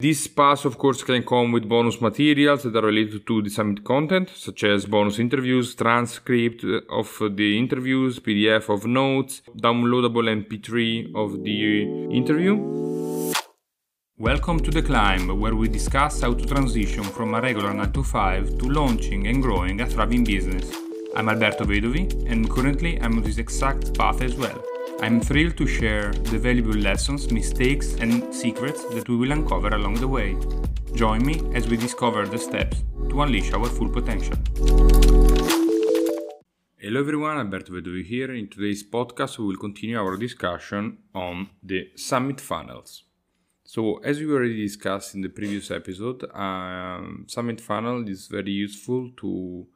This pass, of course, can come with bonus materials that are related to the summit content, such as bonus interviews, transcript of the interviews, PDF of notes, downloadable MP3 of the interview. Welcome to The Climb, where we discuss how to transition from a regular 9 to 5 to launching and growing a thriving business. I'm Alberto Vedovi, and currently I'm on this exact path as well. I'm thrilled to share the valuable lessons, mistakes, and secrets that we will uncover along the way. Join me as we discover the steps to unleash our full potential. Hello everyone, Alberto Vedovi here. In today's podcast, we will continue our discussion on the summit funnels. So, as we already discussed in the previous episode, um, summit funnel is very useful to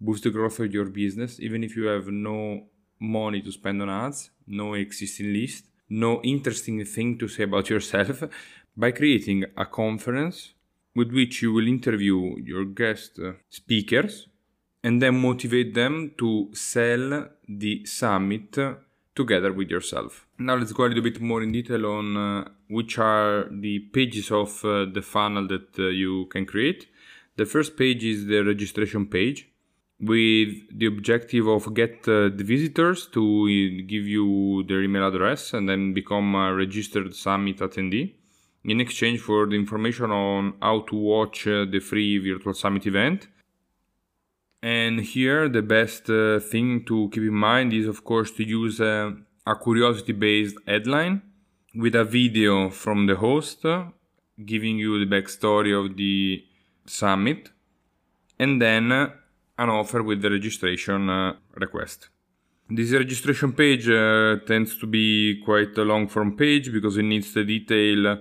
boost the growth of your business, even if you have no money to spend on ads, no existing list, no interesting thing to say about yourself, by creating a conference with which you will interview your guest uh, speakers and then motivate them to sell the summit together with yourself. Now let's go a little bit more in detail on uh, which are the pages of uh, the funnel that uh, you can create. The first page is the registration page with the objective of get uh, the visitors to give you their email address and then become a registered summit attendee in exchange for the information on how to watch uh, the free virtual summit event. And here the best uh, thing to keep in mind is of course to use uh, a curiosity based headline with a video from the host uh, giving you the backstory of the summit. And then uh, an offer with the registration uh, request. This registration page uh, tends to be quite a long form page because it needs the detail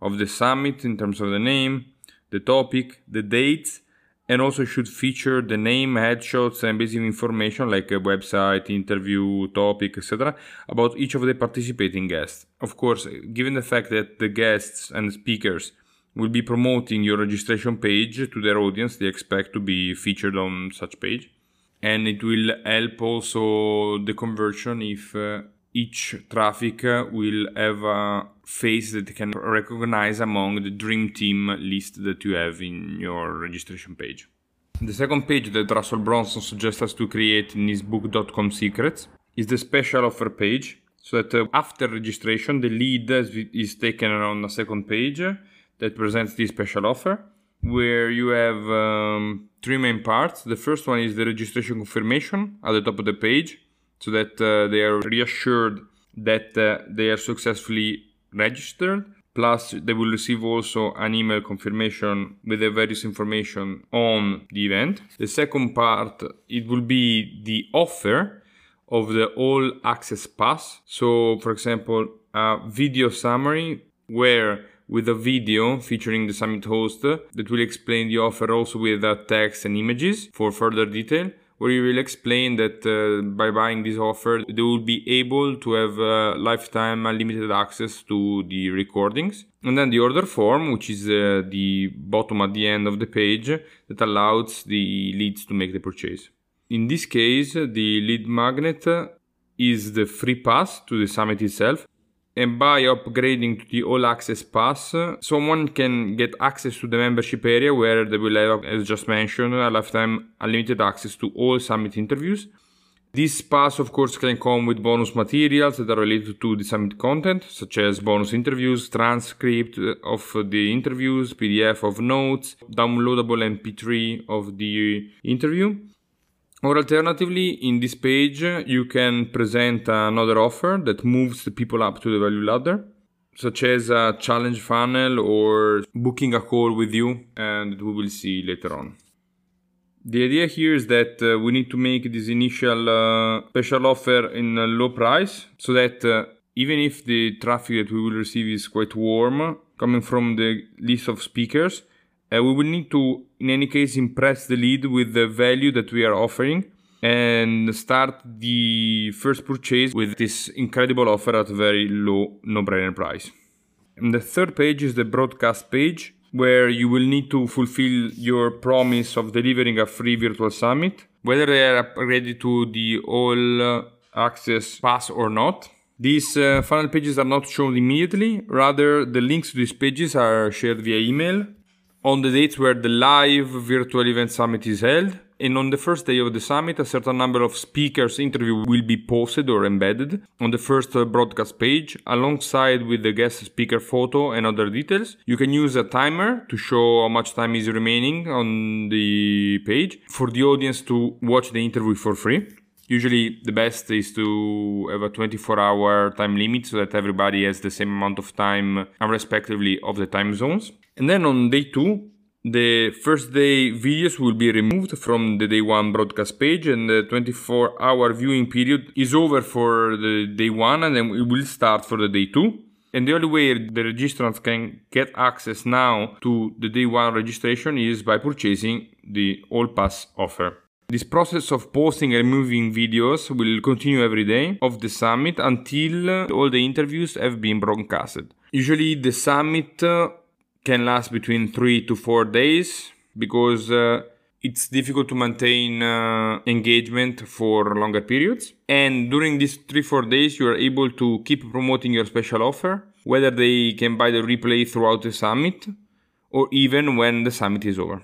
of the summit in terms of the name, the topic, the dates, and also should feature the name, headshots, and basic information like a website, interview, topic, etc. about each of the participating guests. Of course, given the fact that the guests and speakers will be promoting your registration page to their audience. They expect to be featured on such page. And it will help also the conversion if uh, each traffic uh, will have a face that can recognize among the dream team list that you have in your registration page. The second page that Russell Brunson suggests us to create in his book DotCom Secrets is the special offer page. So that uh, after registration the lead is taken on a second page that presents this special offer where you have um, three main parts. The first one is the registration confirmation at the top of the page so that uh, they are reassured that uh, they are successfully registered. Plus, they will receive also an email confirmation with the various information on the event. The second part, it will be the offer of the all access pass. So, for example, a video summary where with a video featuring the summit host that will explain the offer also with uh, text and images. For further detail where you will explain that uh, by buying this offer they will be able to have uh, lifetime unlimited access to the recordings. And then the order form which is uh, the bottom at the end of the page that allows the leads to make the purchase. In this case the lead magnet is the free pass to the summit itself and by upgrading to the all access pass someone can get access to the membership area where they will have as just mentioned a lifetime unlimited access to all summit interviews. This pass of course can come with bonus materials that are related to the summit content such as bonus interviews transcript of the interviews pdf of notes downloadable mp3 of the interview or alternatively, in this page, you can present another offer that moves the people up to the value ladder, such as a challenge funnel or booking a call with you, and we will see later on. The idea here is that uh, we need to make this initial uh, special offer in a low price so that uh, even if the traffic that we will receive is quite warm, coming from the list of speakers, uh, we will need to, in any case, impress the lead with the value that we are offering and start the first purchase with this incredible offer at a very low no-brainer price. And the third page is the broadcast page where you will need to fulfill your promise of delivering a free virtual summit, whether they are ready to the all access pass or not. These uh, funnel pages are not shown immediately, rather, the links to these pages are shared via email on the dates where the live virtual event summit is held. And on the first day of the summit, a certain number of speakers' interview will be posted or embedded on the first uh, broadcast page, alongside with the guest speaker photo and other details. You can use a timer to show how much time is remaining on the page for the audience to watch the interview for free. Usually, the best is to have a 24 hour time limit so that everybody has the same amount of time, irrespectively of the time zones. And then on day two, the first day videos will be removed from the day one broadcast page, and the 24 hour viewing period is over for the day one, and then it will start for the day two. And the only way the registrants can get access now to the day one registration is by purchasing the All Pass offer. This process of posting and removing videos will continue every day of the summit until all the interviews have been broadcasted. Usually, the summit uh, can last between three to four days because uh, it's difficult to maintain uh, engagement for longer periods. And during these three, four days, you are able to keep promoting your special offer, whether they can buy the replay throughout the summit or even when the summit is over.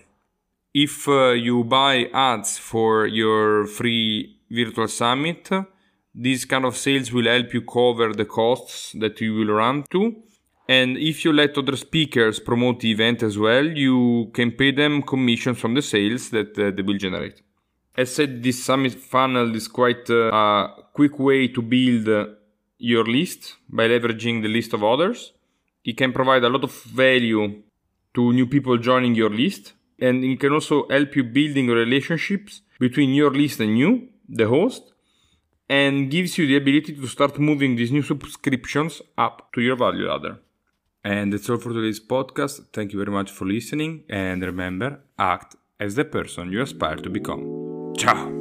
If uh, you buy ads for your free virtual summit, these kind of sales will help you cover the costs that you will run to and if you let other speakers promote the event as well, you can pay them commissions from the sales that uh, they will generate. As said, this summit funnel is quite uh, a quick way to build uh, your list by leveraging the list of others. It can provide a lot of value to new people joining your list, and it can also help you building relationships between your list and you, the host, and gives you the ability to start moving these new subscriptions up to your value ladder. And that's all for today's podcast. Thank you very much for listening. And remember, act as the person you aspire to become. Ciao!